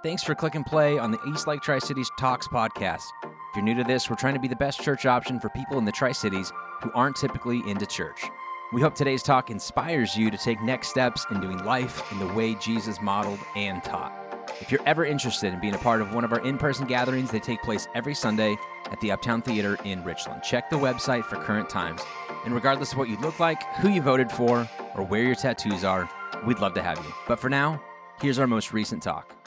Thanks for click and play on the East Lake Tri Cities Talks podcast. If you're new to this, we're trying to be the best church option for people in the Tri Cities who aren't typically into church. We hope today's talk inspires you to take next steps in doing life in the way Jesus modeled and taught. If you're ever interested in being a part of one of our in person gatherings, they take place every Sunday at the Uptown Theater in Richland. Check the website for current times. And regardless of what you look like, who you voted for, or where your tattoos are, we'd love to have you. But for now, here's our most recent talk.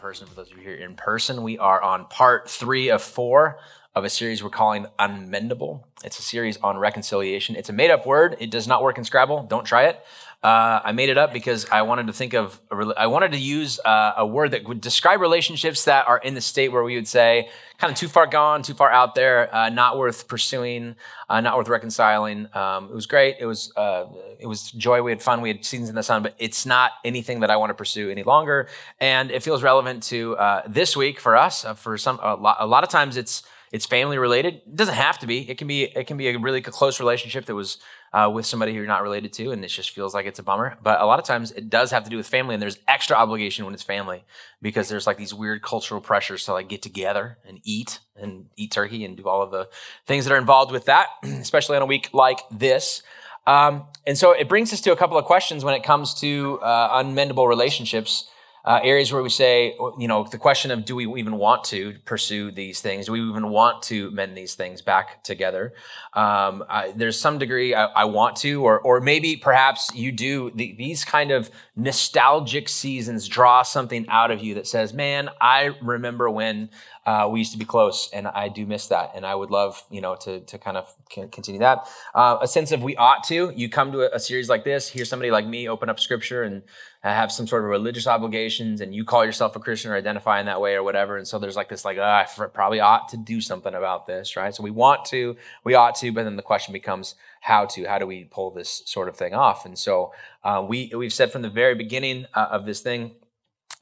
Person, for those of you here in person, we are on part three of four of a series we're calling Unmendable. It's a series on reconciliation. It's a made up word. It does not work in Scrabble. Don't try it. Uh, I made it up because I wanted to think of, a, I wanted to use uh, a word that would describe relationships that are in the state where we would say kind of too far gone, too far out there, uh, not worth pursuing, uh, not worth reconciling. Um, it was great. It was, uh, it was joy. We had fun. We had seasons in the sun, but it's not anything that I want to pursue any longer. And it feels relevant to uh, this week for us. for some, a lot, a lot of times it's, it's family related. It doesn't have to be. It can be. It can be a really close relationship that was uh, with somebody who you're not related to, and it just feels like it's a bummer. But a lot of times, it does have to do with family, and there's extra obligation when it's family because there's like these weird cultural pressures to like get together and eat and eat turkey and do all of the things that are involved with that, especially on a week like this. Um, and so it brings us to a couple of questions when it comes to uh, unmendable relationships uh, areas where we say, you know, the question of do we even want to pursue these things? Do we even want to mend these things back together? Um, I, there's some degree I, I, want to, or or maybe perhaps you do. The, these kind of nostalgic seasons draw something out of you that says, "Man, I remember when uh, we used to be close, and I do miss that, and I would love, you know, to to kind of continue that. Uh, a sense of we ought to. You come to a, a, series like this, hear somebody like me open up Scripture and have some sort of religious obligations, and you call yourself a Christian or identify in that way or whatever, and so there's like this, like, oh, I probably ought to do something about this, right? So we want to, we ought to, but then the question becomes how to, how do we pull this sort of thing off? And so uh, we we've said from the very beginning uh, of this thing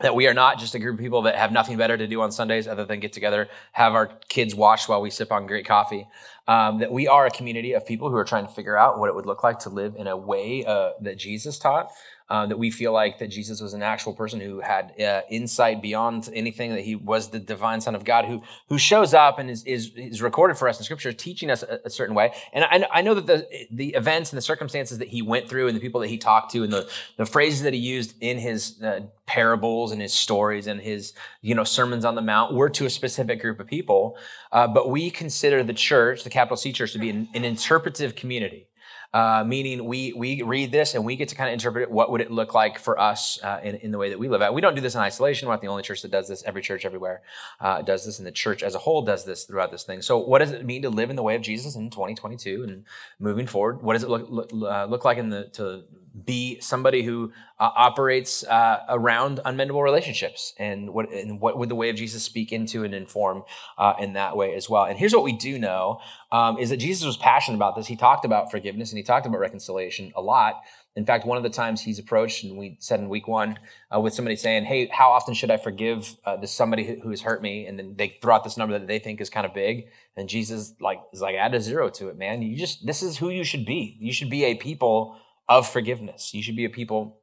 that we are not just a group of people that have nothing better to do on Sundays other than get together, have our kids watch while we sip on great coffee. Um, that we are a community of people who are trying to figure out what it would look like to live in a way uh, that Jesus taught, uh, that we feel like that Jesus was an actual person who had uh, insight beyond anything, that he was the divine Son of God who who shows up and is is, is recorded for us in Scripture, teaching us a, a certain way. And I, I, know that the the events and the circumstances that he went through, and the people that he talked to, and the the phrases that he used in his uh, parables and his stories and his you know sermons on the mount were to a specific group of people. Uh, but we consider the church, the capital C church, to be an, an interpretive community uh, meaning we we read this and we get to kind of interpret it. What would it look like for us uh, in, in the way that we live at? We don't do this in isolation. We're not the only church that does this. Every church everywhere uh, does this, and the church as a whole does this throughout this thing. So, what does it mean to live in the way of Jesus in 2022 and moving forward? What does it look look, uh, look like in the to be somebody who uh, operates uh, around unmendable relationships and what and what would the way of jesus speak into and inform uh, in that way as well. And here's what we do know um, is that jesus was passionate about this. He talked about forgiveness and he talked about reconciliation a lot. In fact one of the times he's approached and we said in week one uh, with somebody saying hey how often should i forgive uh, this somebody who has hurt me? And then they throw out this number that they think is kind of big. And jesus like is like add a zero to it man. You just this is who you should be. You should be a people of forgiveness. You should be a people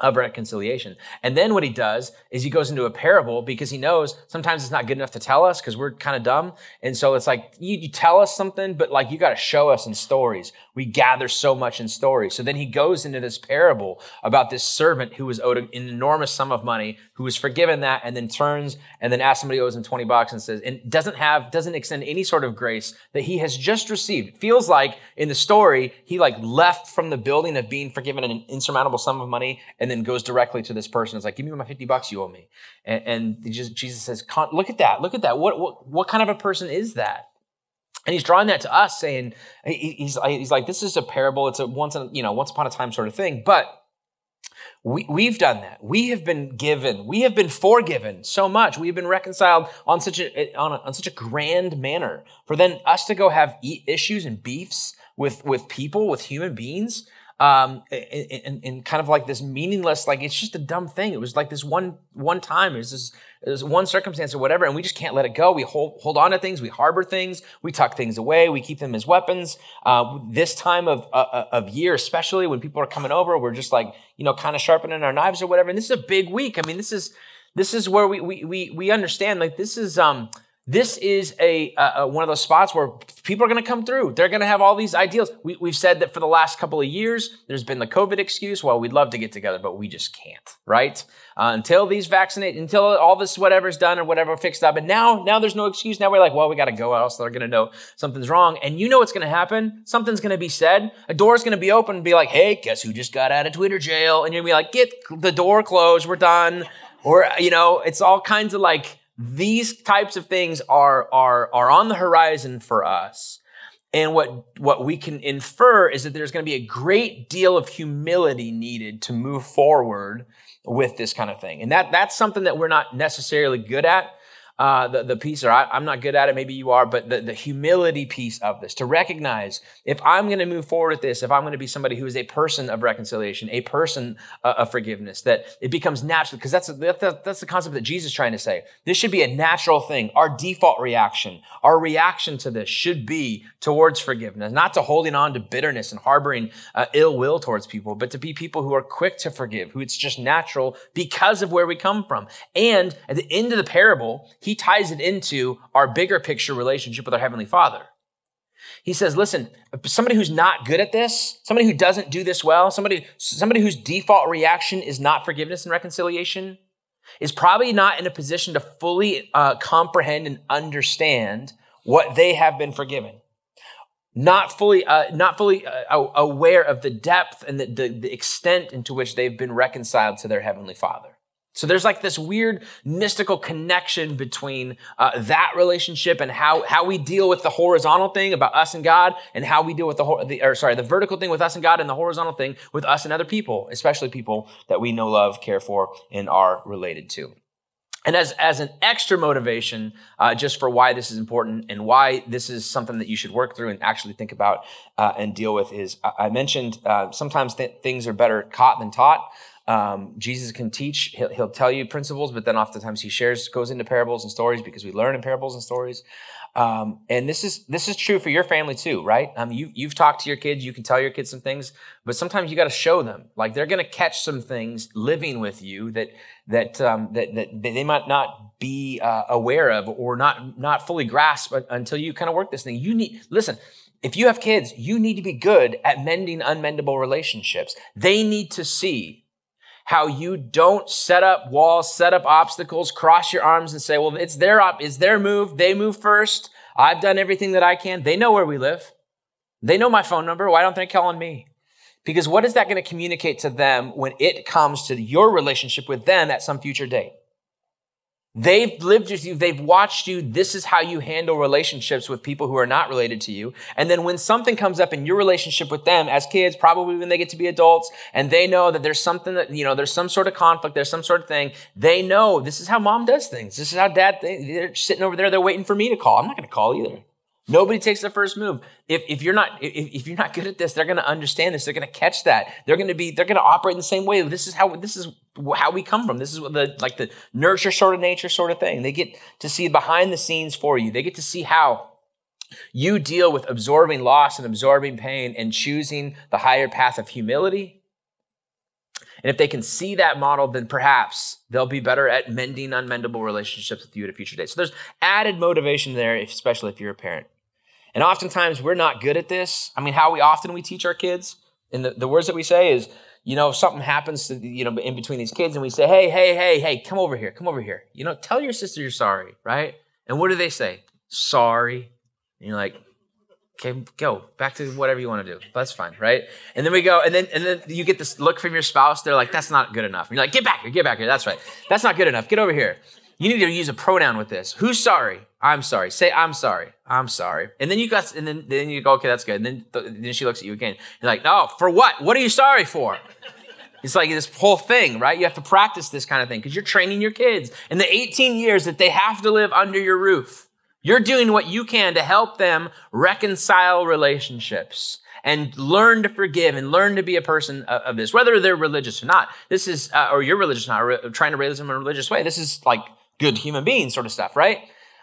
of reconciliation. And then what he does is he goes into a parable because he knows sometimes it's not good enough to tell us because we're kind of dumb. And so it's like you, you tell us something, but like you got to show us in stories. We gather so much in stories. So then he goes into this parable about this servant who was owed an enormous sum of money, who was forgiven that, and then turns and then asks somebody who owes him 20 bucks and says, and doesn't have, doesn't extend any sort of grace that he has just received. It feels like in the story, he like left from the building of being forgiven an insurmountable sum of money and then goes directly to this person. It's like, give me my 50 bucks you owe me. And, and Jesus says, look at that. Look at that. What, what, what kind of a person is that? And he's drawing that to us, saying he's he's like this is a parable. It's a once in, you know once upon a time sort of thing. But we, we've done that. We have been given. We have been forgiven so much. We have been reconciled on such a on, a, on such a grand manner. For then us to go have issues and beefs with with people, with human beings, um, in, in, kind of like this meaningless, like it's just a dumb thing. It was like this one one time. It was this, it was one circumstance or whatever, and we just can't let it go. We hold hold on to things. We harbor things. We tuck things away. We keep them as weapons. Uh, this time of uh, uh of year, especially when people are coming over, we're just like you know kind of sharpening our knives or whatever. And this is a big week. I mean, this is this is where we we we, we understand like this is um this is a, one of those spots where people are going to come through. They're going to have all these ideals. We, have said that for the last couple of years, there's been the COVID excuse. Well, we'd love to get together, but we just can't, right? Uh, until these vaccinate, until all this whatever's done or whatever fixed up. And now, now there's no excuse. Now we're like, well, we got to go, else they're going to know something's wrong. And you know what's going to happen? Something's going to be said. A door's going to be open and be like, hey, guess who just got out of Twitter jail? And you're going to be like, get the door closed. We're done. Or, you know, it's all kinds of like, these types of things are, are, are on the horizon for us. And what, what we can infer is that there's going to be a great deal of humility needed to move forward with this kind of thing. And that, that's something that we're not necessarily good at uh, the, the piece, or I, am not good at it, maybe you are, but the, the humility piece of this, to recognize if I'm going to move forward with this, if I'm going to be somebody who is a person of reconciliation, a person uh, of forgiveness, that it becomes natural, because that's, that's, that's the concept that Jesus is trying to say. This should be a natural thing. Our default reaction, our reaction to this should be towards forgiveness, not to holding on to bitterness and harboring uh, ill will towards people, but to be people who are quick to forgive, who it's just natural because of where we come from. And at the end of the parable, he ties it into our bigger picture relationship with our Heavenly Father. He says, listen, somebody who's not good at this, somebody who doesn't do this well, somebody, somebody whose default reaction is not forgiveness and reconciliation, is probably not in a position to fully uh, comprehend and understand what they have been forgiven. Not fully, uh, not fully uh, aware of the depth and the, the, the extent into which they've been reconciled to their heavenly Father. So there's like this weird mystical connection between uh, that relationship and how, how we deal with the horizontal thing about us and God and how we deal with the, the, or sorry, the vertical thing with us and God and the horizontal thing with us and other people, especially people that we know, love, care for, and are related to. And as, as an extra motivation, uh, just for why this is important and why this is something that you should work through and actually think about uh, and deal with is I mentioned uh, sometimes th- things are better caught than taught. Um, Jesus can teach, he'll, he'll, tell you principles, but then oftentimes he shares, goes into parables and stories because we learn in parables and stories. Um, and this is this is true for your family too, right? Um, you you've talked to your kids, you can tell your kids some things, but sometimes you got to show them. Like they're going to catch some things living with you that that um, that, that they might not be uh, aware of or not not fully grasp until you kind of work this thing. You need listen if you have kids, you need to be good at mending unmendable relationships. They need to see how you don't set up walls, set up obstacles, cross your arms and say, well, it's their op, it's their move. They move first. I've done everything that I can. They know where we live. They know my phone number. Why don't they call on me? Because what is that going to communicate to them when it comes to your relationship with them at some future date? They've lived with you. They've watched you. This is how you handle relationships with people who are not related to you. And then when something comes up in your relationship with them as kids, probably when they get to be adults, and they know that there's something that, you know, there's some sort of conflict, there's some sort of thing, they know this is how mom does things. This is how dad, they're sitting over there, they're waiting for me to call. I'm not going to call either. Nobody takes the first move. If, if you're not if, if you're not good at this, they're going to understand this. They're going to catch that. They're going to be they're going to operate in the same way. This is how this is how we come from. This is what the like the nurture sort of nature sort of thing. They get to see behind the scenes for you. They get to see how you deal with absorbing loss and absorbing pain and choosing the higher path of humility. And if they can see that model, then perhaps they'll be better at mending unmendable relationships with you at a future date. So there's added motivation there, especially if you're a parent. And oftentimes we're not good at this. I mean, how we often we teach our kids, and the, the words that we say is, you know, if something happens to, you know, in between these kids and we say, hey, hey, hey, hey, come over here, come over here. You know, tell your sister you're sorry, right? And what do they say? Sorry. And you're like, okay, go back to whatever you want to do. That's fine, right? And then we go, and then and then you get this look from your spouse. They're like, that's not good enough. And you're like, get back here, get back here. That's right. That's not good enough. Get over here. You need to use a pronoun with this. Who's sorry? I'm sorry. Say I'm sorry. I'm sorry. And then you got, and then, then you go, okay, that's good. And then, then she looks at you again. You're like, no, for what? What are you sorry for? It's like this whole thing, right? You have to practice this kind of thing because you're training your kids in the 18 years that they have to live under your roof. You're doing what you can to help them reconcile relationships and learn to forgive and learn to be a person of, of this, whether they're religious or not. This is, uh, or you're religious or not, or trying to raise them in a religious way. This is like good human being sort of stuff, right?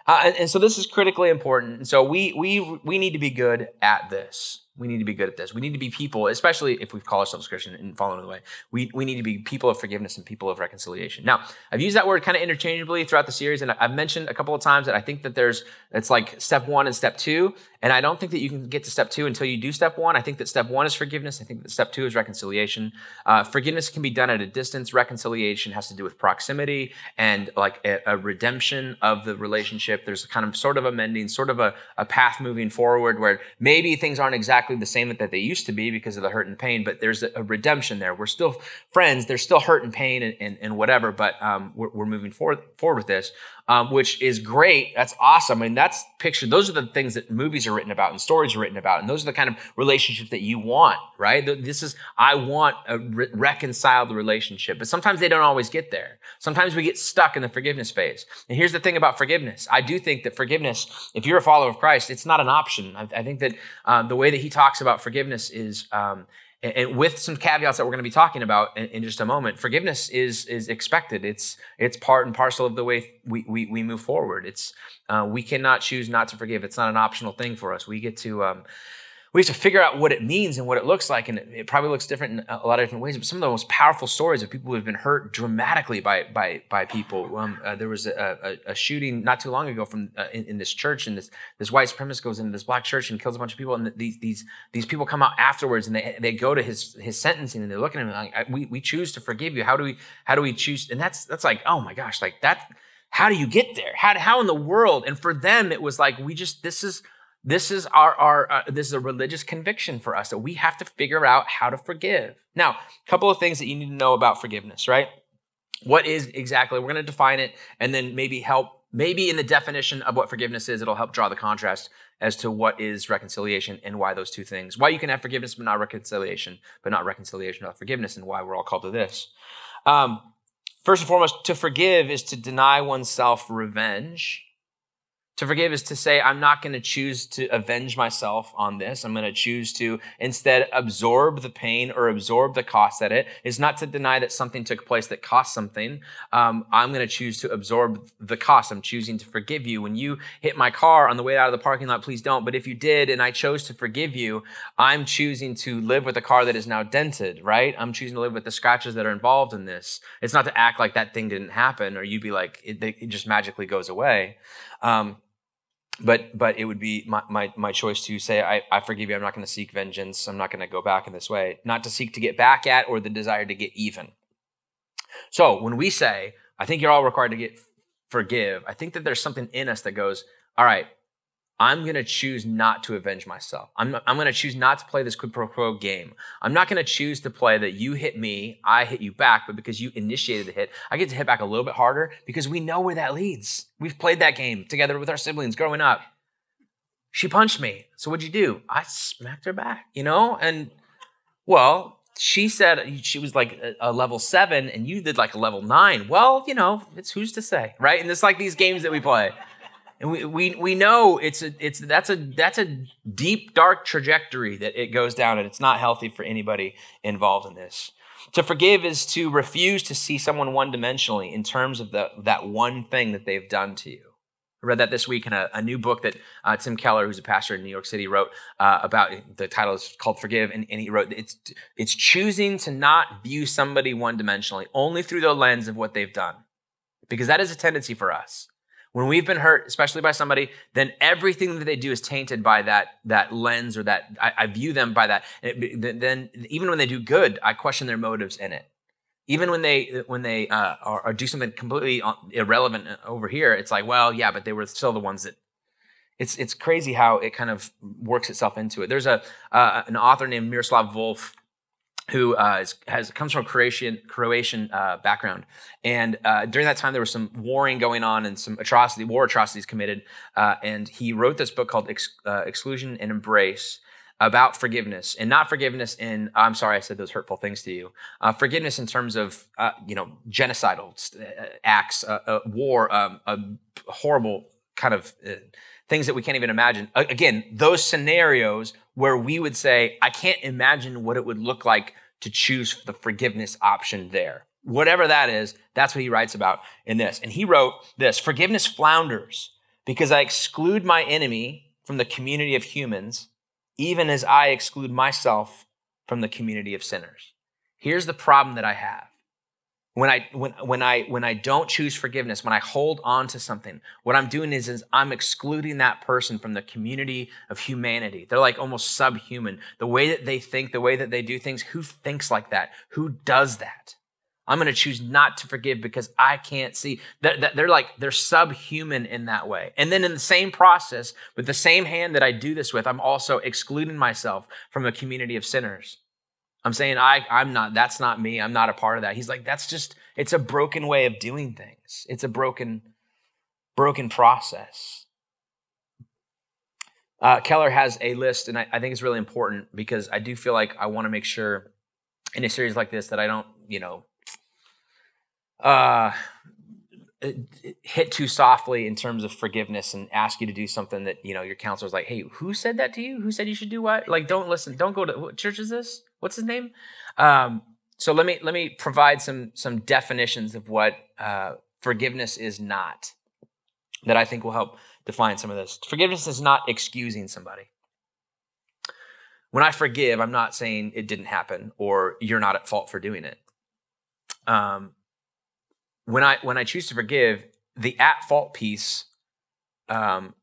Uh, and, and so this is critically important. And so we we we need to be good at this. We need to be good at this. We need to be people, especially if we call ourselves Christian and following the way. We, we need to be people of forgiveness and people of reconciliation. Now, I've used that word kind of interchangeably throughout the series, and I've mentioned a couple of times that I think that there's it's like step one and step two, and I don't think that you can get to step two until you do step one. I think that step one is forgiveness. I think that step two is reconciliation. Uh, forgiveness can be done at a distance. Reconciliation has to do with proximity and like a, a redemption of the relationship. There's a kind of sort of amending, sort of a, a path moving forward where maybe things aren't exactly exactly the same that they used to be because of the hurt and pain, but there's a, redemption there. We're still friends. There's still hurt and pain and, and, and whatever, but um, we're, we're, moving forward, forward with this, um, which is great. That's awesome. I mean, that's picture. Those are the things that movies are written about and stories are written about. And those are the kind of relationships that you want, right? This is, I want a re- reconciled relationship, but sometimes they don't always get there. Sometimes we get stuck in the forgiveness phase. And here's the thing about forgiveness. I do think that forgiveness, if you're a follower of Christ, it's not an option. I, I think that uh, the way that he talks about forgiveness is, um, and with some caveats that we're going to be talking about in, just a moment, forgiveness is is expected. It's it's part and parcel of the way we we, we move forward. It's uh, we cannot choose not to forgive. It's not an optional thing for us. We get to um, we have to figure out what it means and what it looks like. And it, it, probably looks different in a lot of different ways. But some of the most powerful stories of people who have been hurt dramatically by by by people. Um, uh, there was a, a, a, shooting not too long ago from uh, in, in, this church, and this this white supremacist goes into this black church and kills a bunch of people. And these these these people come out afterwards and they they go to his his sentencing and they're looking at him like, we we choose to forgive you. How do we how do we choose? And that's that's like oh my gosh, like that. How do you get there? How how in the world? And for them, it was like we just this is this is our, our uh, this is a religious conviction for us that we have to figure out how to forgive. Now, a couple of things that you need to know about forgiveness, right? What is exactly? We're going to define it and then maybe help maybe in the definition of what forgiveness is, it'll help draw the contrast as to what is reconciliation and why those two things. Why you can have forgiveness but not reconciliation, but not reconciliation without forgiveness, and why we're all called to this. Um, first and foremost, to forgive is to deny oneself revenge to forgive is to say, I'm not going to choose to avenge myself on this. I'm going to choose to instead absorb the pain or absorb the cost at it. It's not to deny that something took place that cost something. Um, I'm going to choose to absorb the cost. I'm choosing to forgive you. When you hit my car on the way out of the parking lot, please don't. But if you did and I chose to forgive you, I'm choosing to live with a car that is now dented, right? I'm choosing to live with the scratches that are involved in this. It's not to act like that thing didn't happen or you'd be like, it, it just magically goes away. Um, but but it would be my, my, my choice to say I, I forgive you. I'm not going to seek vengeance. I'm not going to go back in this way. Not to seek to get back at or the desire to get even. So when we say i think you're all required to get forgive i think that there's something in us that goes all right I'm going to choose not to avenge myself. I'm, I'm going to choose not to play this quid pro quo game. I'm not going to choose to play that you hit me, I hit you back, but because you initiated the hit, I get to hit back a little bit harder because we know where that leads. We've played that game together with our siblings growing up. She punched me. So what'd you do? I smacked her back, you know? And well, she said she was like a, a level seven and you did like a level nine. Well, you know, it's who's to say, right? And it's like these games that we play and we, we, we know it's a, it's that's a that's a deep dark trajectory that it goes down and it's not healthy for anybody involved in this. To forgive is to refuse to see someone one-dimensionally in terms of the, that one thing that they've done to you. I read that this week in a, a new book that uh, Tim Keller, who's a pastor in New York City, wrote uh, about. The title is called "Forgive," and, and he wrote it's it's choosing to not view somebody one dimensionally, only through the lens of what they've done, because that is a tendency for us when we've been hurt, especially by somebody, then everything that they do is tainted by that that lens or that I, I view them by that. It, then even when they do good, I question their motives in it. Even when they when they uh, or, or do something completely irrelevant over here, it's like, well, yeah, but they were still the ones that it's it's crazy how it kind of works itself into it. There's a uh, an author named Miroslav Volf who uh, is, has comes from a Croatian Croatian uh, background, and uh, during that time there was some warring going on and some atrocity, war atrocities committed, uh, and he wrote this book called Ex- uh, Exclusion and Embrace about forgiveness, and not forgiveness in I'm sorry I said those hurtful things to you, uh, forgiveness in terms of you know genocidal acts, war, um, a horrible kind of things that we can't even imagine. Again, those scenarios where we would say, I can't imagine what it would look like to choose the forgiveness option there. Whatever that is, that's what he writes about in this. And he wrote this Forgiveness flounders because I exclude my enemy from the community of humans, even as I exclude myself from the community of sinners. Here's the problem that I have when I when when I when I don't choose forgiveness, when I hold on to something, what I'm doing is, is I'm excluding that person from the community of humanity. They're like almost subhuman. The way that they think, the way that they do things, who thinks like that? Who does that? I'm going to choose not to forgive because I can't see that they're like they're subhuman in that way. And then in the same process, with the same hand that I do this with, I'm also excluding myself from a community of sinners. I'm saying I I'm not that's not me. I'm not a part of that. He's like that's just it's a broken way of doing things. It's a broken broken process. Uh, Keller has a list, and I, I think it's really important because I do feel like I want to make sure in a series like this that I don't, you know, uh, hit too softly in terms of forgiveness and ask you to do something that you know your counselor's like, hey, who said that to you? Who said you should do what? Like, don't listen. Don't go to what church is this? what's his name? Um, so let me let me provide some some definitions of what uh, forgiveness is not that I think will help define some of this. Forgiveness is not excusing somebody. When I forgive, I'm not saying it didn't happen or you're not at fault for doing it. Um, when I when I choose to forgive, the at fault piece um,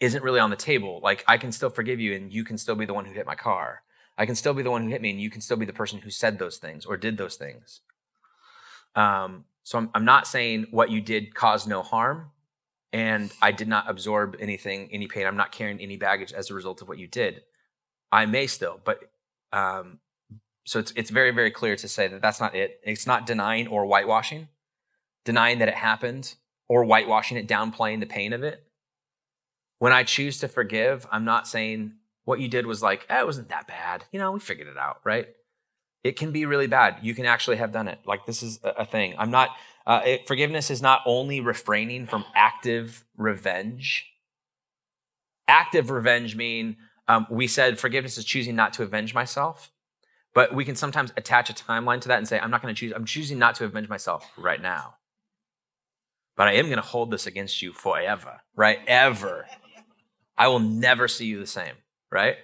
isn't really on the table. Like I can still forgive you, and you can still be the one who hit my car. I can still be the one who hit me, and you can still be the person who said those things or did those things. Um, so I'm, I'm not saying what you did caused no harm, and I did not absorb anything, any pain. I'm not carrying any baggage as a result of what you did. I may still, but um, so it's it's very very clear to say that that's not it. It's not denying or whitewashing, denying that it happened or whitewashing it, downplaying the pain of it. When I choose to forgive, I'm not saying what you did was like, eh, it wasn't that bad. You know, we figured it out, right? It can be really bad. You can actually have done it. Like this is a thing. I'm not. Uh, it, forgiveness is not only refraining from active revenge. Active revenge mean um, we said forgiveness is choosing not to avenge myself, but we can sometimes attach a timeline to that and say, I'm not going to choose. I'm choosing not to avenge myself right now, but I am going to hold this against you forever, right? Ever. I will never see you the same right?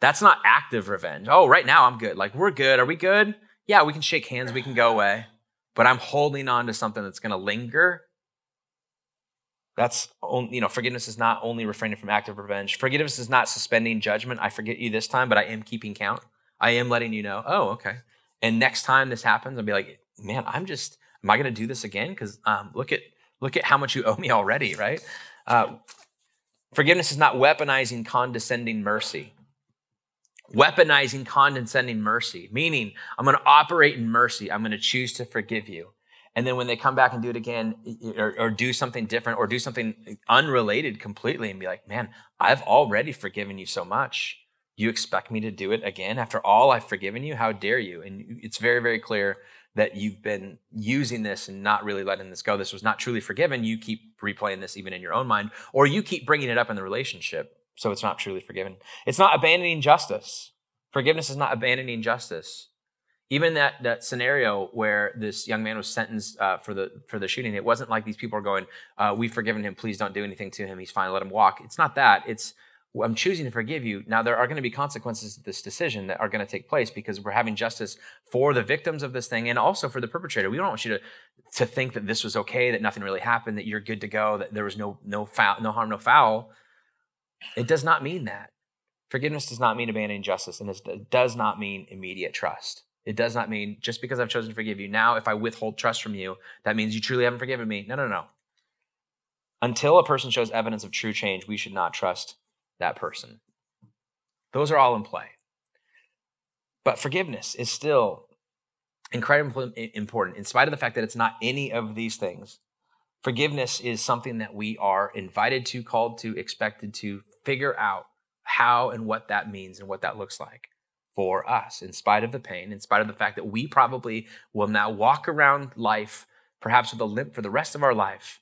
That's not active revenge. Oh, right now I'm good. Like, we're good. Are we good? Yeah, we can shake hands, we can go away. But I'm holding on to something that's going to linger. That's, you know, forgiveness is not only refraining from active revenge. Forgiveness is not suspending judgment. I forget you this time, but I am keeping count. I am letting you know, oh, okay. And next time this happens, I'll be like, man, I'm just, am I going to do this again? Because um, look at look at how much you owe me already, right? Uh, Forgiveness is not weaponizing condescending mercy. Weaponizing condescending mercy, meaning I'm going to operate in mercy. I'm going to choose to forgive you. And then when they come back and do it again or, or, do something different or do something unrelated completely and be like, man, I've already forgiven you so much. You expect me to do it again after all I've forgiven you? How dare you? And it's very, very clear that you've been using this and not really letting this go. This was not truly forgiven. You keep replaying this even in your own mind, or you keep bringing it up in the relationship. So it's not truly forgiven. It's not abandoning justice. Forgiveness is not abandoning justice. Even that, that scenario where this young man was sentenced uh, for the for the shooting, it wasn't like these people are going, uh, "We've forgiven him. Please don't do anything to him. He's fine. Let him walk." It's not that. It's I'm choosing to forgive you. Now, there are going to be consequences to this decision that are going to take place because we're having justice for the victims of this thing and also for the perpetrator. We don't want you to, to think that this was okay, that nothing really happened, that you're good to go, that there was no, no, foul, no harm, no foul. It does not mean that. Forgiveness does not mean abandoning justice, and it does not mean immediate trust. It does not mean just because I've chosen to forgive you, now if I withhold trust from you, that means you truly haven't forgiven me. No, no, no. Until a person shows evidence of true change, we should not trust that person. Those are all in play. But forgiveness is still incredibly important, in spite of the fact that it's not any of these things. Forgiveness is something that we are invited to, called to, expected to figure out how and what that means and what that looks like for us, in spite of the pain, in spite of the fact that we probably will now walk around life, perhaps with a limp for the rest of our life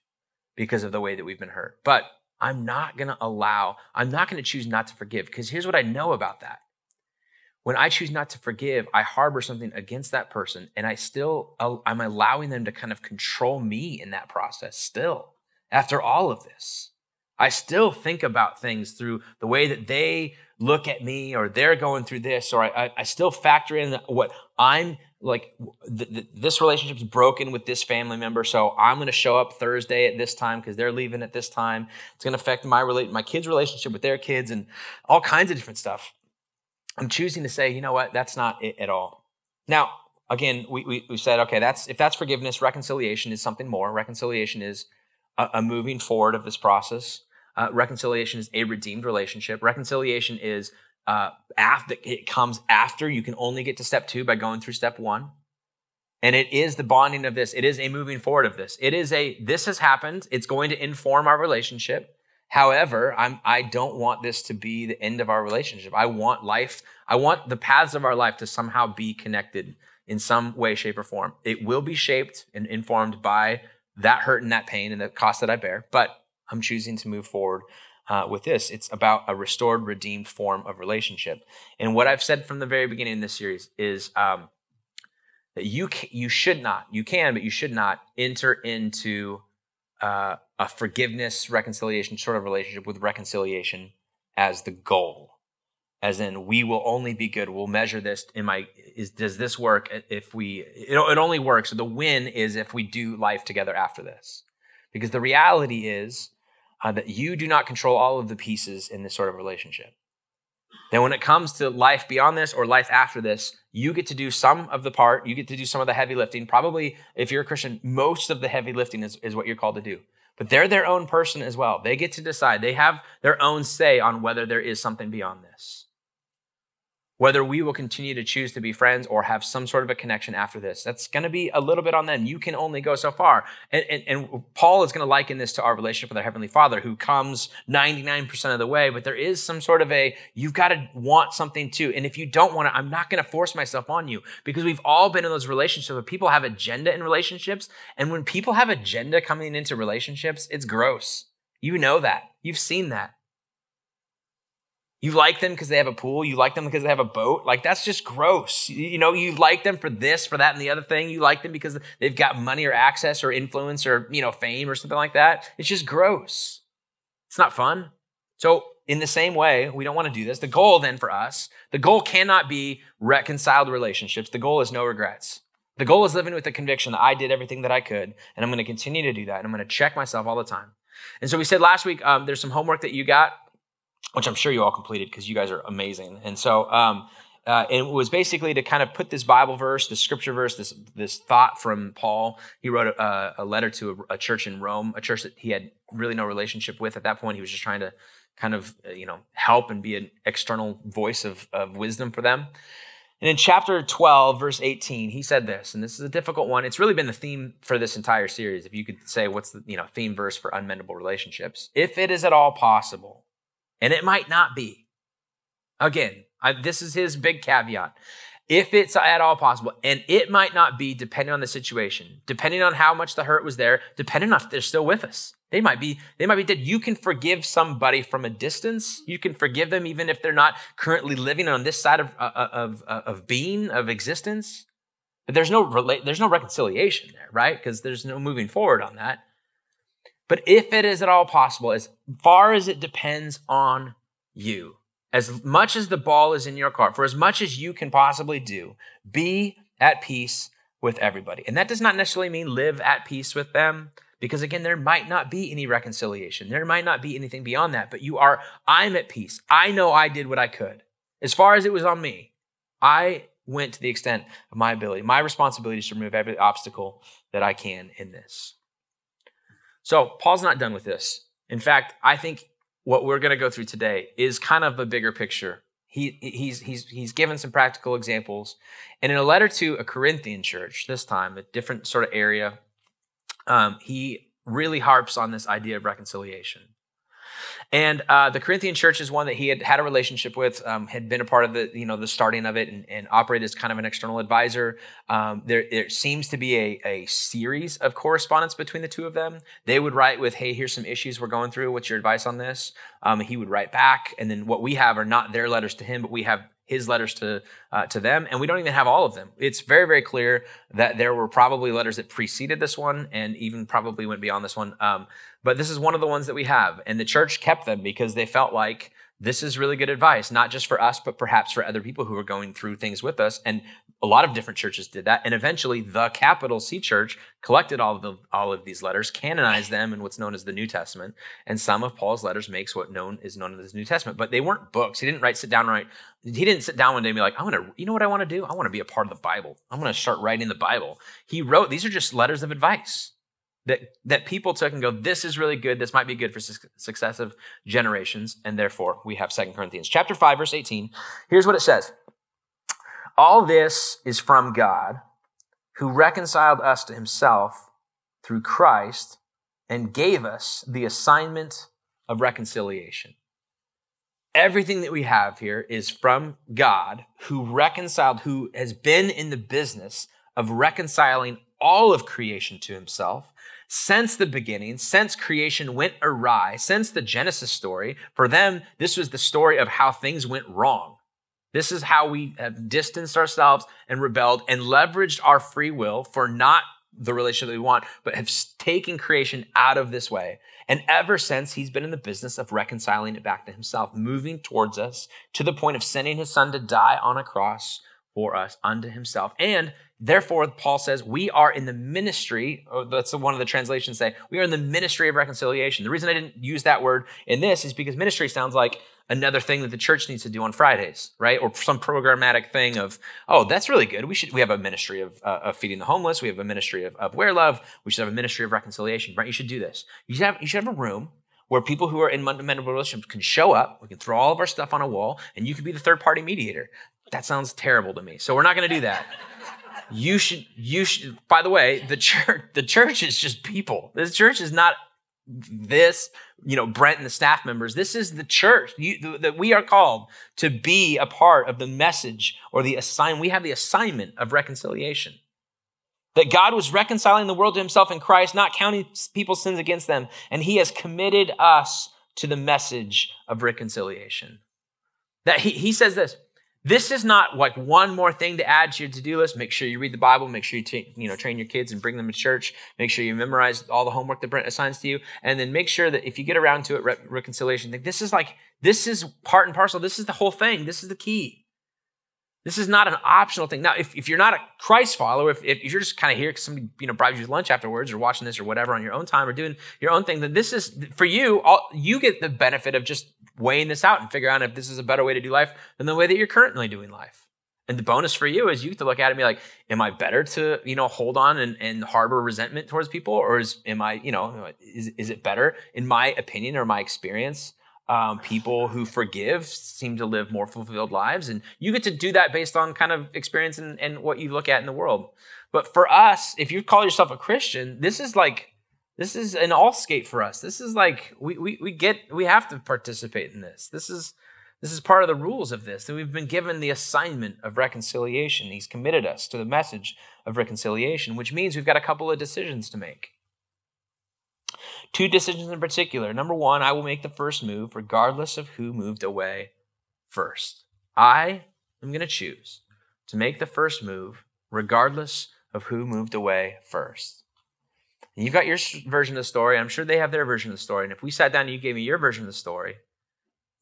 because of the way that we've been hurt. But I'm not going to allow, I'm not going to choose not to forgive. Because here's what I know about that. When I choose not to forgive, I harbor something against that person and I still, I'm allowing them to kind of control me in that process still after all of this. I still think about things through the way that they look at me or they're going through this, or I, I still factor in what I'm like th- th- this relationship's broken with this family member so i'm going to show up thursday at this time because they're leaving at this time. It's going to affect my relate my kids relationship with their kids and all kinds of different stuff. I'm choosing to say you know what? That's not it at all. Now again we, we, we said okay that's if that's forgiveness reconciliation is something more. Reconciliation is a, a moving forward of this process. Uh, reconciliation is a redeemed relationship. Reconciliation is uh, after it comes after. You can only get to step two by going through step one. And it is the bonding of this. It is a moving forward of this. It is a this has happened. It's going to inform our relationship. However i'm i don't want this to be the end of our relationship. I want life i want the paths of our life to somehow be connected in some way shape or form. It will be shaped and informed by that hurt and that pain and the cost that i bear but i'm choosing to move forward uh, with this. It's about a restored, redeemed form of relationship. And what I've said from the very beginning in this series is um, that you you should not, you can, but you should not enter into uh, a forgiveness, reconciliation sort of relationship with reconciliation as the goal. As in, we will only be good. We'll measure this. In my is does this work? If we, it, it only works. The win is if we do life together after this, because the reality is uh, that you do not control all of the pieces in this sort of relationship. Then, when it comes to life beyond this or life after this, you get to do some of the part, you get to do some of the heavy lifting. Probably, if you're a Christian, most of the heavy lifting is, is what you're called to do. But they're their own person as well. They get to decide, they have their own say on whether there is something beyond this whether we will continue to choose to be friends or have some sort of a connection after this. That's going to be a little bit on them. You can only go so far. And, and, and Paul is going to liken this to our relationship with our Heavenly Father, who comes 99% of the way, but there is some sort of a, you've got to want something too. And if you don't want it, I'm not going to force myself on you because we've all been in those relationships where people have agenda in relationships. And when people have agenda coming into relationships, it's gross. You know that. You've seen that. You like them because they have a pool. You like them because they have a boat. Like, that's just gross. You know, you like them for this, for that, and the other thing. You like them because they've got money or access or influence or, you know, fame or something like that. It's just gross. It's not fun. So, in the same way, we don't want to do this. The goal then for us, the goal cannot be reconciled relationships. The goal is no regrets. The goal is living with the conviction that I did everything that I could, and I'm going to continue to do that, and I'm going to check myself all the time. And so we said last week, um, there's some homework that you got which I'm sure you all completed because you guys are amazing. And so um, uh, it was basically to kind of put this Bible verse, this scripture verse, this this thought from Paul. He wrote a, a letter to a, a, church in Rome, a church that he had really no relationship with at that point. He was just trying to kind of uh, you know help and be an external voice of, of wisdom for them. And in chapter 12, verse 18, he said this, and this is a difficult one. It's really been the theme for this entire series. If you could say what's the you know theme verse for unmendable relationships, if it is at all possible and it might not be. Again, I, this is his big caveat. If it's at all possible, and it might not be depending on the situation, depending on how much the hurt was there, depending on if they're still with us. They might be, they might be dead. You can forgive somebody from a distance. You can forgive them even if they're not currently living on this side of, uh, uh, of, of, of being, of existence. But there's no, there's no reconciliation there, right? Because there's no moving forward on that. But if it is at all possible, as far as it depends on you, as much as the ball is in your court, for as much as you can possibly do, be at peace with everybody. And that does not necessarily mean live at peace with them, because again, there might not be any reconciliation. There might not be anything beyond that, but you are, I'm at peace. I know I did what I could. As far as it was on me, I went to the extent of my ability. My responsibility is to remove every obstacle that I can in this. So Paul's not done with this. In fact, I think what we're going to go through today is kind of a bigger picture. He, he's, he's, he's given some practical examples. And in a letter to a Corinthian church, this time, a different sort of area, um, he really harps on this idea of reconciliation. And uh, the Corinthian church is one that he had had a relationship with, um, had been a part of the, you know, the starting of it and, and operated as kind of an external advisor. Um, there, there, seems to be a, a series of correspondence between the two of them. They would write with, hey, here's some issues we're going through. What's your advice on this? Um, he would write back. And then what we have are not their letters to him, but we have his letters to uh, to them, and we don't even have all of them. It's very very clear that there were probably letters that preceded this one, and even probably went beyond this one. Um, but this is one of the ones that we have, and the church kept them because they felt like this is really good advice, not just for us, but perhaps for other people who are going through things with us. And a lot of different churches did that. And eventually, the capital C church collected all of the, all of these letters, canonized them in what's known as the New Testament. And some of Paul's letters makes what known is known as the New Testament. But they weren't books. He didn't write, sit down, write. He didn't sit down one day and be like, I want to, you know what I want to do? I want to be a part of the Bible. I'm going to start writing the Bible. He wrote, these are just letters of advice that, that people took and go, this is really good. This might be good for su- successive generations. And therefore, we have Second Corinthians chapter 5, verse 18. Here's what it says. All this is from God, who reconciled us to himself through Christ and gave us the assignment of reconciliation. Everything that we have here is from God, who reconciled, who has been in the business of reconciling all of creation to himself since the beginning, since creation went awry, since the Genesis story, for them, this was the story of how things went wrong. This is how we have distanced ourselves and rebelled and leveraged our free will for not the relationship that we want, but have taken creation out of this way. And ever since, he's been in the business of reconciling it back to himself, moving towards us to the point of sending his son to die on a cross for us unto himself. And Therefore, Paul says, we are in the ministry, that's one of the translations say, we are in the ministry of reconciliation. The reason I didn't use that word in this is because ministry sounds like another thing that the church needs to do on Fridays, right? Or some programmatic thing of, oh, that's really good. We should, we have a ministry of, uh, of feeding the homeless. We have a ministry of, of wear love. We should have a ministry of reconciliation, right? You should do this. You should have, you should have a room where people who are in fundamental relationships can show up. We can throw all of our stuff on a wall and you can be the third party mediator. That sounds terrible to me. So we're not going to do that you should you should by the way the church the church is just people. This church is not this you know brent and the staff members. This is the church. You, that we are called to be a part of the message or the assign we have the assignment of reconciliation. That god was reconciling the world to himself in christ not counting people's sins against them and he has committed us to the message of reconciliation. That he, he says this this is not like one more thing to add to your to-do list. Make sure you read the Bible. Make sure you t- you know train your kids and bring them to church. Make sure you memorize all the homework that Brent assigns to you, and then make sure that if you get around to it, re- reconciliation. This is like this is part and parcel. This is the whole thing. This is the key. This is not an optional thing. Now, if, if you're not a Christ follower, if, if you're just kind of here because somebody you know bribes you lunch afterwards, or watching this or whatever on your own time, or doing your own thing, then this is for you. All, you get the benefit of just weighing this out and figuring out if this is a better way to do life than the way that you're currently doing life. And the bonus for you is you get to look at it and be like, am I better to, you know, hold on and, and harbor resentment towards people? Or is am I, you know, is, is it better, in my opinion or my experience, um, people who forgive seem to live more fulfilled lives. And you get to do that based on kind of experience and, and what you look at in the world. But for us, if you call yourself a Christian, this is like this is an all skate for us. This is like we, we we get we have to participate in this. This is this is part of the rules of this. That we've been given the assignment of reconciliation. He's committed us to the message of reconciliation, which means we've got a couple of decisions to make. Two decisions in particular. Number one, I will make the first move regardless of who moved away first. I am going to choose to make the first move regardless of who moved away first. And you've got your version of the story. I'm sure they have their version of the story. And if we sat down and you gave me your version of the story,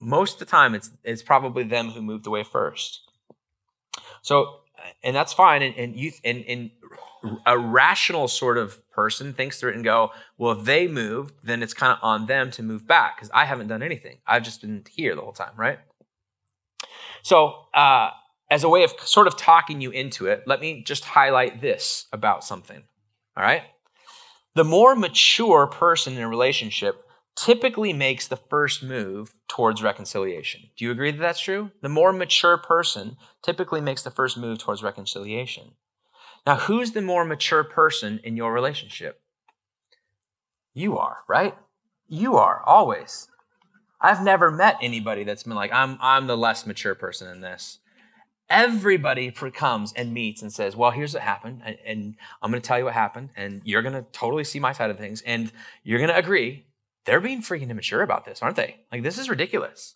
most of the time it's it's probably them who moved away first. So, and that's fine. And, and you and, and a rational sort of person thinks through it and go, well, if they moved, then it's kind of on them to move back because I haven't done anything. I've just been here the whole time, right? So, uh, as a way of sort of talking you into it, let me just highlight this about something. All right. The more mature person in a relationship typically makes the first move towards reconciliation. Do you agree that that's true? The more mature person typically makes the first move towards reconciliation. Now, who's the more mature person in your relationship? You are, right? You are, always. I've never met anybody that's been like, I'm, I'm the less mature person in this. Everybody comes and meets and says, Well, here's what happened. And, and I'm going to tell you what happened. And you're going to totally see my side of things. And you're going to agree. They're being freaking immature about this, aren't they? Like, this is ridiculous.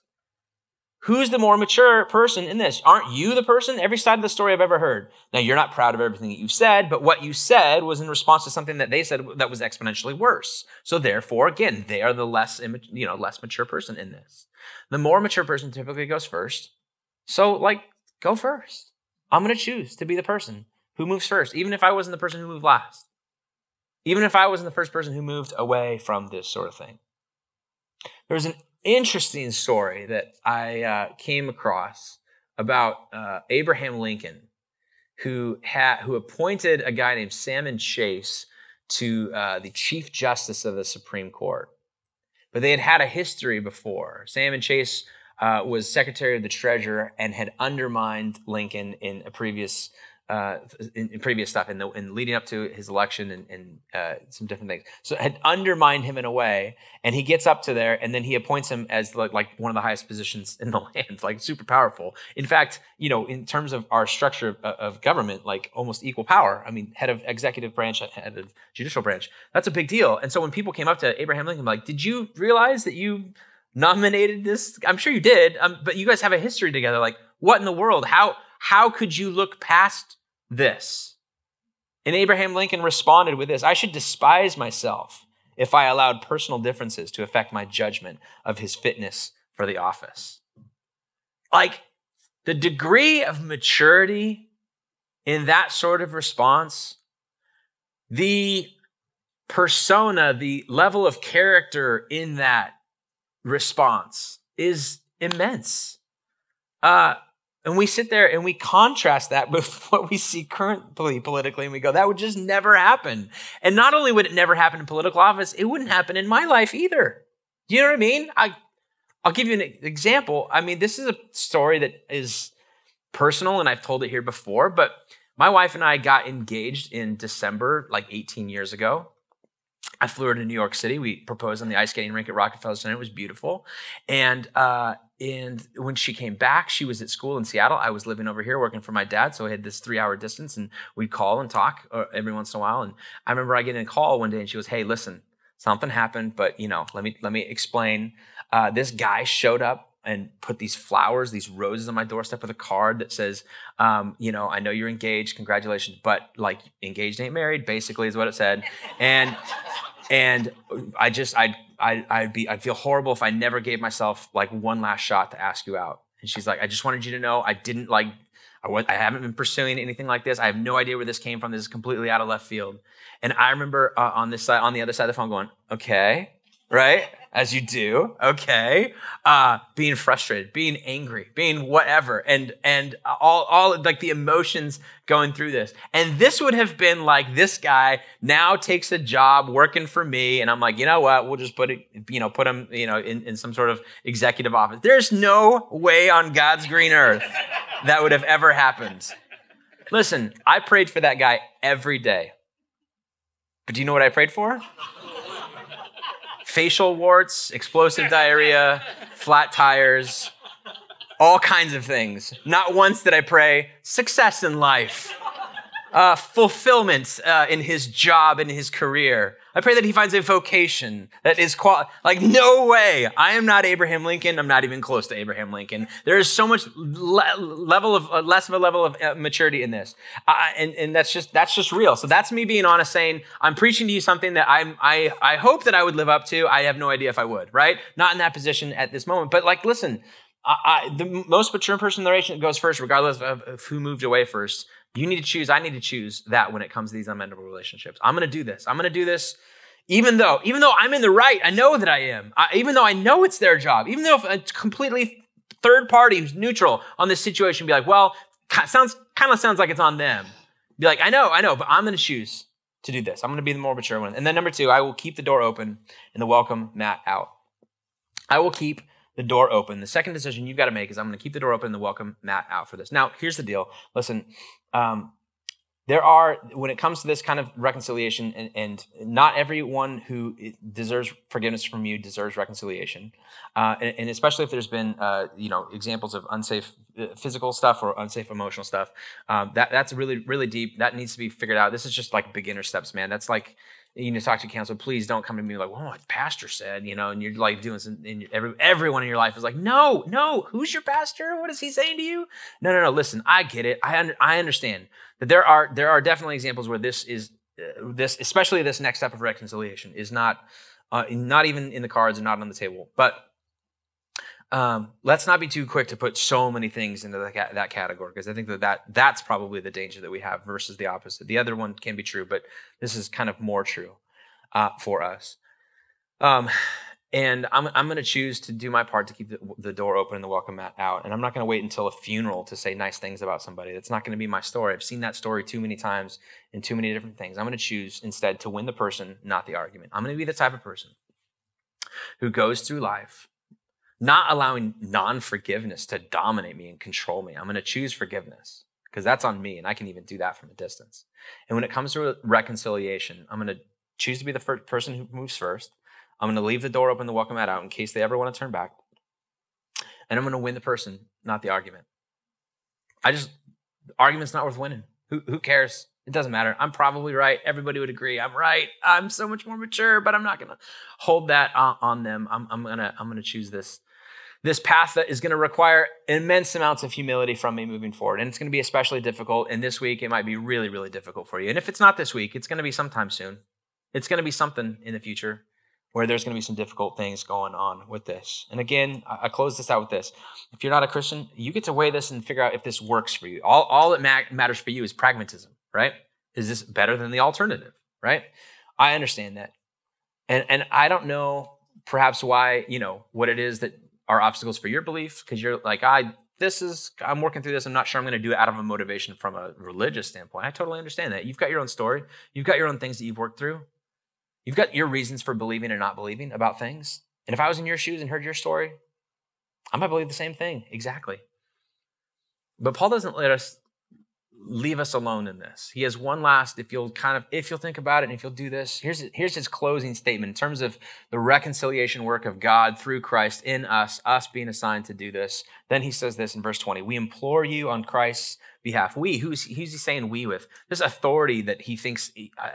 Who's the more mature person in this? Aren't you the person? Every side of the story I've ever heard. Now, you're not proud of everything that you've said, but what you said was in response to something that they said that was exponentially worse. So therefore, again, they are the less, you know, less mature person in this. The more mature person typically goes first. So, like, go first. I'm going to choose to be the person who moves first, even if I wasn't the person who moved last. Even if I wasn't the first person who moved away from this sort of thing. There was an interesting story that I uh, came across about uh, Abraham Lincoln, who who appointed a guy named Salmon Chase to uh, the Chief Justice of the Supreme Court. But they had had a history before. Salmon Chase uh, was Secretary of the Treasury and had undermined Lincoln in a previous uh, in, in, previous stuff in, the, in leading up to his election and, and uh, some different things. So had undermined him in a way, and he gets up to there, and then he appoints him as like, like one of the highest positions in the land, like super powerful. In fact, you know, in terms of our structure of, of government, like almost equal power. I mean, head of executive branch, head of judicial branch. That's a big deal. And so when people came up to Abraham Lincoln, like, did you realize that you nominated this? I'm sure you did, um, but you guys have a history together. Like, what in the world? How how could you look past this? And Abraham Lincoln responded with this I should despise myself if I allowed personal differences to affect my judgment of his fitness for the office. Like the degree of maturity in that sort of response, the persona, the level of character in that response is immense. Uh, and we sit there and we contrast that with what we see currently politically, and we go, that would just never happen. And not only would it never happen in political office, it wouldn't happen in my life either. You know what I mean? I, I'll give you an example. I mean, this is a story that is personal, and I've told it here before, but my wife and I got engaged in December, like 18 years ago. I flew her to New York City. We proposed on the ice skating rink at Rockefeller Center. It was beautiful. And uh, and when she came back, she was at school in Seattle. I was living over here working for my dad, so I had this three-hour distance, and we'd call and talk uh, every once in a while. And I remember I getting a call one day, and she goes, "Hey, listen, something happened, but you know, let me let me explain. Uh, this guy showed up and put these flowers, these roses on my doorstep with a card that says, um, you know, I know you're engaged, congratulations, but like engaged ain't married, basically is what it said. And and I just I'd I, I'd be I'd feel horrible if I never gave myself like one last shot to ask you out. And she's like, I just wanted you to know I didn't like I, was, I haven't been pursuing anything like this. I have no idea where this came from. This is completely out of left field. And I remember uh, on this side, on the other side of the phone, going, okay, right? As you do, okay. Uh, being frustrated, being angry, being whatever, and and all all like the emotions going through this. And this would have been like this guy now takes a job working for me, and I'm like, you know what? We'll just put it, you know, put him, you know, in, in some sort of executive office. There's no way on God's green earth that would have ever happened. Listen, I prayed for that guy every day. But do you know what I prayed for? Facial warts, explosive diarrhea, flat tires, all kinds of things. Not once did I pray success in life, uh, fulfillment uh, in his job and his career. I pray that he finds a vocation that is qual- like no way. I am not Abraham Lincoln. I'm not even close to Abraham Lincoln. There is so much le- level of uh, less of a level of uh, maturity in this, and and that's just that's just real. So that's me being honest, saying I'm preaching to you something that I'm I I hope that I would live up to. I have no idea if I would. Right? Not in that position at this moment. But like, listen, I, I, the most mature person in the nation goes first, regardless of, of who moved away first. You need to choose. I need to choose that when it comes to these unmendable relationships. I'm going to do this. I'm going to do this even though, even though I'm in the right. I know that I am. I, even though I know it's their job. Even though if a completely third party who's neutral on this situation be like, well, sounds kind of sounds like it's on them. Be like, I know, I know, but I'm going to choose to do this. I'm going to be the more mature one. And then number two, I will keep the door open and the welcome mat out. I will keep the door open. The second decision you've got to make is I'm going to keep the door open and the welcome mat out for this. Now, here's the deal. Listen, um, there are when it comes to this kind of reconciliation and, and not everyone who deserves forgiveness from you deserves reconciliation. Uh, and, and, especially if there's been uh, you know examples of unsafe uh, physical stuff or unsafe emotional stuff um, that that's really really deep. That needs to be figured out. This is just like beginner steps man. That's like you to talk to counsel. Please don't come to me like, well, my pastor said, you know, and you're like doing some, and every, everyone in your life is like, no, no, who's your pastor? What is he saying to you? No, no, no. Listen, I get it. I, un- I understand that there are, there are definitely examples where this is, uh, this, especially this next step of reconciliation is not, uh, not even in the cards and not on the table. But um, let's not be too quick to put so many things into the, that category because I think that, that that's probably the danger that we have versus the opposite. The other one can be true, but this is kind of more true uh, for us. Um, and I'm, I'm going to choose to do my part to keep the, the, door open and the welcome mat out. And I'm not going to wait until a funeral to say nice things about somebody. That's not going to be my story. I've seen that story too many times in too many different things. I'm going to choose instead to win the person, not the argument. I'm going to be the type of person who goes through life not allowing non forgiveness to dominate me and control me. I'm going to choose forgiveness because that's on me and I can even do that from a distance. And when it comes to reconciliation, I'm going to choose to be the first person who moves first. I'm going to leave the door open to welcome that out in case they ever want to turn back. And I'm going to win the person, not the argument. I just, the argument's not worth winning. Who, who cares? It doesn't matter. I'm probably right. Everybody would agree. I'm right. I'm so much more mature, but I'm not going to hold that on, on them. I'm, I'm going to, I'm going to choose this this path that is going to require immense amounts of humility from me moving forward. And it's going to be especially difficult. And this week, it might be really, really difficult for you. And if it's not this week, it's going to be sometime soon. It's going to be something in the future where there's going to be some difficult things going on with this. And again, I close this out with this. If you're not a Christian, you get to weigh this and figure out if this works for you. All, all that ma- matters for you is pragmatism, right? Is this better than the alternative, right? I understand that. And, and I don't know perhaps why, you know, what it is that are obstacles for your belief because you're like i this is i'm working through this. I'm not sure i'm going to do it out of a motivation from a religious standpoint. I totally understand that. You've got your own story. You've got your own things that you've worked through. You've got your reasons for believing and not believing about things. And if i was in your shoes and heard your story i might believe the same thing. Exactly. But paul doesn't let us leave us alone in this. He has one last, if you'll kind of, if you'll think about it and if you'll do this, here's, here's his closing statement in terms of the reconciliation work of God through Christ in us, us being assigned to do this. Then he says this in verse 20, we implore you on Christ's behalf. We, who's, who's he saying we with? This authority that he thinks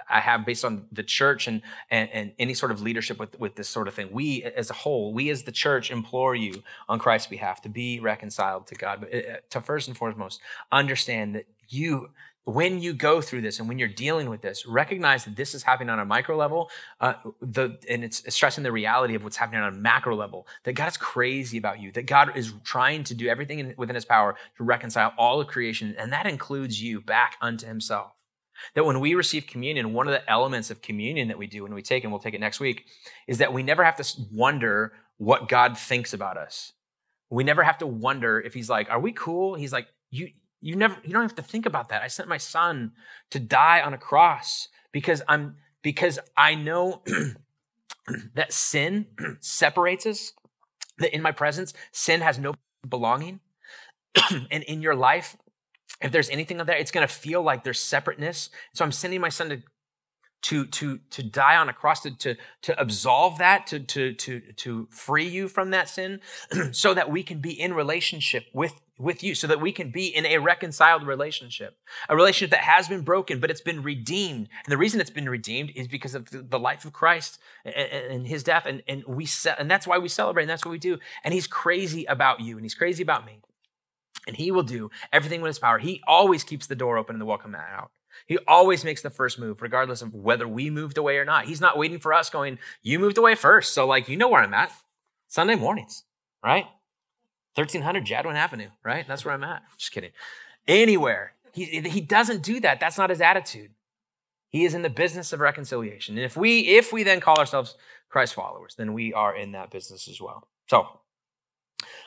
I have based on the church and, and, and any sort of leadership with, with this sort of thing. We as a whole, we as the church implore you on Christ's behalf to be reconciled to God, but uh, to first and foremost, understand that you when you go through this and when you're dealing with this, recognize that this is happening on a micro level, uh, the, and it's stressing the reality of what's happening on a macro level. That God's crazy about you. That God is trying to do everything in, within His power to reconcile all of creation, and that includes you back unto Himself. That when we receive communion, one of the elements of communion that we do when we take, and we'll take it next week, is that we never have to wonder what God thinks about us. We never have to wonder if He's like, "Are we cool?" He's like, "You." You never you don't have to think about that. I sent my son to die on a cross because I'm because I know that sin separates us. That in my presence, sin has no belonging. and in your life, if there's anything of that, it's going to feel like there's separateness. So I'm sending my son to to to to die on a cross to to, to absolve that to to to to free you from that sin so that we can be in relationship with with you so that we can be in a reconciled relationship a relationship that has been broken but it's been redeemed. And the reason it's been redeemed is because of the life of christ and his death and, and we and that's why we celebrate and that's what we do. And he's crazy about you and he's crazy about me. And he will do everything with his power. He always keeps the door open and the welcome mat out he always makes the first move, regardless of whether we moved away or not. He's not waiting for us going, You moved away first. So, like, you know where I'm at. Sunday mornings, right? 1300 Jadwin Avenue, right? That's where I'm at. Just kidding. Anywhere. He, he doesn't do that. That's not his attitude. He is in the business of reconciliation. And if we if we then call ourselves Christ followers, then we are in that business as well. So,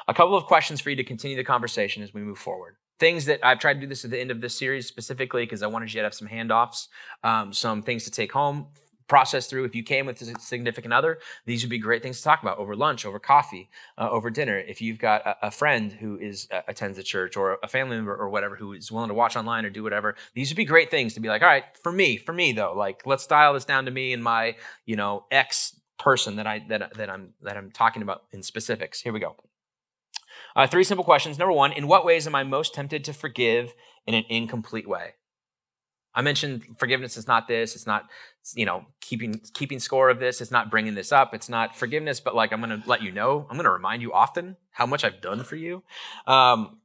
a couple of questions for you to continue the conversation as we move forward things that I've tried to do this at the end of this series specifically because I wanted you to have some handoffs, um, some things to take home. process through. If you came with a significant other, these would be great things to talk about over lunch, over coffee, uh, over dinner. If you've got a, a friend who is uh, attends the church or a family member or whatever who is willing to watch online or do whatever, these would be great things to be like, all right, for me, for me though, like let's dial this down to me and my, you know, ex person that I that that I'm that I'm talking about in specifics. Here we go. Uh, three simple questions. Number one, in what ways am I most tempted to forgive in an incomplete way? I mentioned forgiveness is not this. It's not, you know, keeping keeping score of this. It's not bringing this up. It's not forgiveness, but like I'm going to let you know. I'm going to remind you often how much I've done for you. Um,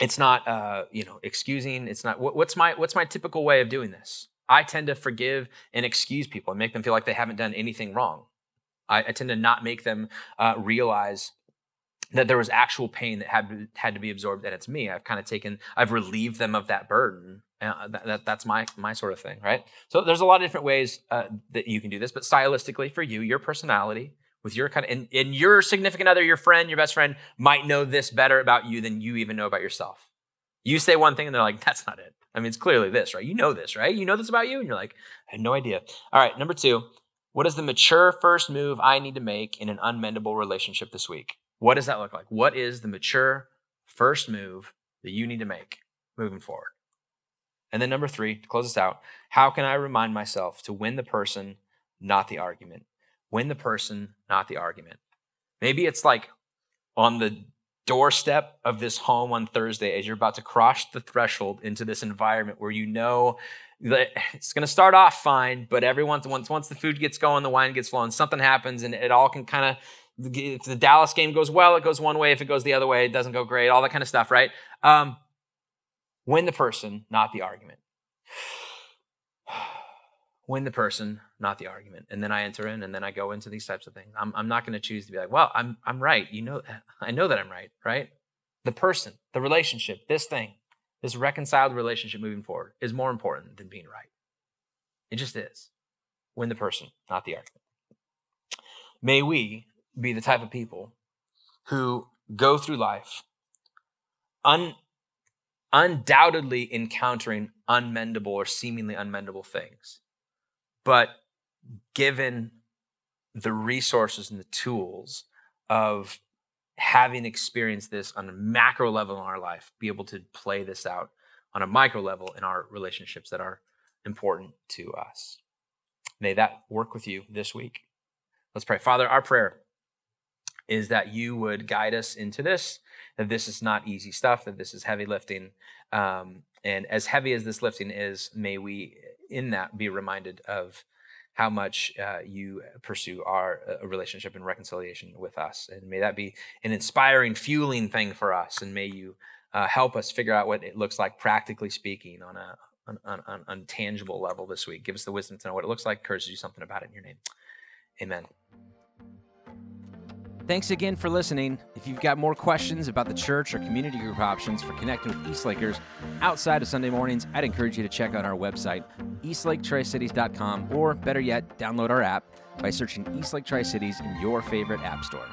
it's not, uh, you know, excusing. It's not. What, what's my what's my typical way of doing this? I tend to forgive and excuse people and make them feel like they haven't done anything wrong. I, I tend to not make them uh, realize that there was actual pain that had had to be absorbed and it's me. I've kind of taken i've relieved them of that burden uh, that, that, that's my my sort of thing right? So there's a lot of different ways uh, that you can do this but stylistically for you your personality with your kind of and, and your significant other your friend your best friend might know this better about you than you even know about yourself. You say one thing and they're like that's not it. I mean it's clearly this right? You know this right? You know this about you and you're like i had no idea. All right number two what is the mature first move i need to make in an unmendable relationship this week what does that look like? What is the mature first move that you need to make moving forward? And then number three, to close this out, how can I remind myself to win the person, not the argument? Win the person, not the argument. Maybe it's like on the doorstep of this home on Thursday as you're about to cross the threshold into this environment where you know that it's going to start off fine, but every once once once the food gets going, the wine gets flowing, something happens, and it all can kind of if the Dallas game goes well, it goes one way. If it goes the other way, it doesn't go great. All that kind of stuff, right? Um, win the person, not the argument. win the person, not the argument. And then I enter in, and then I go into these types of things. I'm, I'm not going to choose to be like, well, I'm I'm right. You know, I know that I'm right, right? The person, the relationship, this thing, this reconciled relationship moving forward is more important than being right. It just is. Win the person, not the argument. May we be the type of people who go through life un, undoubtedly encountering unmendable or seemingly unmendable things. But given the resources and the tools of having experienced this on a macro level in our life, be able to play this out on a micro level in our relationships that are important to us. May that work with you this week. Let's pray. Father, our prayer is that you would guide us into this, that this is not easy stuff, that this is heavy lifting. Um, and as heavy as this lifting is, may we in that be reminded of how much uh, you pursue our uh, relationship and reconciliation with us. And may that be an inspiring, fueling thing for us. And may you uh, help us figure out what it looks like, practically speaking, on a on, tangible level this week. Give us the wisdom to know what it looks like. Courage to do something about it in your name. Amen. Thanks again for listening. If you've got more questions about the church or community group options for connecting with Eastlakers outside of Sunday mornings, I'd encourage you to check out our website, eastlaketricities.com, or better yet, download our app by searching Eastlake Tri Cities in your favorite app store.